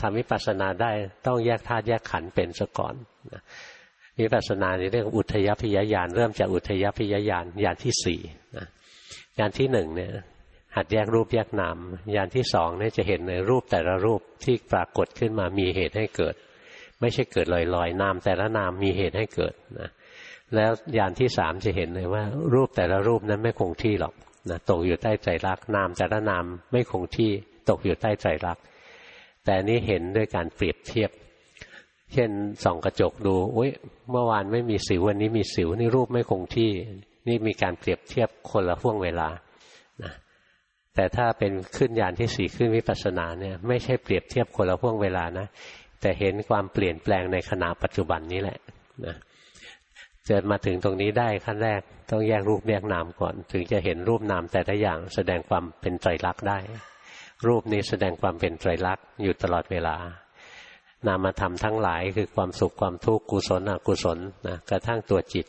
ทำวิปัสสนาได้ต้องแยกธาตุแยกขันธ์เป็นซะก่อนนะวิปัสสนาในเรื่องอุทยพยญาณเริ่มจากอุทยพยญาณญาณที่สี่นะญาณที่หนึ่งเนี่ยหัดแยกรูปแยกนามญาณที่สองเนี่ยจะเห็นในรูปแต่ละรูปที่ปรากฏขึ้นมามีเหตุให้เกิด ไม่ใช่เกิดลอยๆนามแต่ละนามมีเหตุให้เกิดนะแล้วญาณที่สามจะเห็นเลยว่า รูปแต่ละรูปนั้นไม่คงที่หรอกนะตกอยู่ใต้ใจรักนามแต่ละนามไม่คงที่ตกอยู่ใต้ใจรัก แต่นี้เห็นด้วยการเปรียบเทียบ เช่นส่องกระจกดูอุ้ยเมื่อวานไม่มีสิววันนี้มีสิวนี่รูปไม่คงที่ นี่มีการเปรียบเทียบคนละห่วงเวลานะแต่ถ้าเป็นขึ้นยานที่สี่ขึ้นวิปัสสนาเนี่ยไม่ใช่เปรียบเทียบคนละห่วงเวลานะแต่เห็นความเปลี่ยนแปลงในขณะปัจจุบันนี้แหละนะจะมาถึงตรงนี้ได้ขั้นแรกต้องแยกรูปแยกนามก่อน ถึงจะเห็นรูปนามแต่ละอย่างแสดงความเป็นไตรลักษณ์ได้ รูปนี้แสดงความเป็นไตรลักษณ์อยู่ตลอดเวลา นามธรรมทั้งหลายคือความสุขความทุกข์กุศลอกุศลนะกระทั่งตัวจิต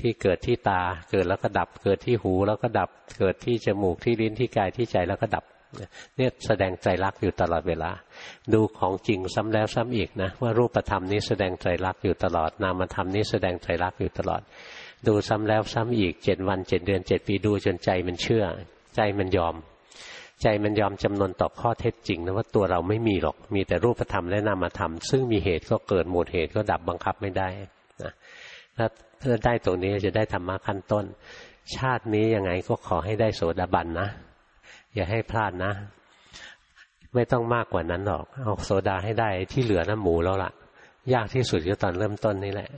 ที่เกิดที่ตาเกิดแล้วก็ดับ เกิดที่หูแล้วก็ดับ เกิดที่จมูกที่ลิ้นที่กายที่ใจแล้วก็ดับเนี่ยแสดงใจรักอยู่ตลอดเวลา ดูของจริงซ้ำแล้วซ้ำอีกนะว่ารูปธรรมนี้แสดงใจรักอยู่ตลอด นามธรรมนี้แสดงใจรักอยู่ตลอด ดูซ้ำแล้วซ้ำอีกเจ็ดวันเจ็ดเดือนเจ็ดปีดูจนใจมันเชื่อ ใจมันยอม ใจมันยอมจำนนต่อข้อเท็จจริงนะว่าตัวเราไม่มีหรอก มีแต่รูปธรรมและนามธรรม ซึ่งมีเหตุก็เกิดหมดเหตุก็ดับบังคับไม่ได้นะถ้าถ้าได้ตรงนี้จะได้ธรรมะขั้นต้น ชาตินี้ยังไงก็ขอให้ได้โสดาบันนะ อย่าให้พลาดนะ ไม่ต้องมากกว่านั้นหรอก เอาโสดาให้ได้ที่เหลือน้ำหมูแล้วล่ะ ยากที่สุดก็ตอนเริ่มต้นนี่แหละ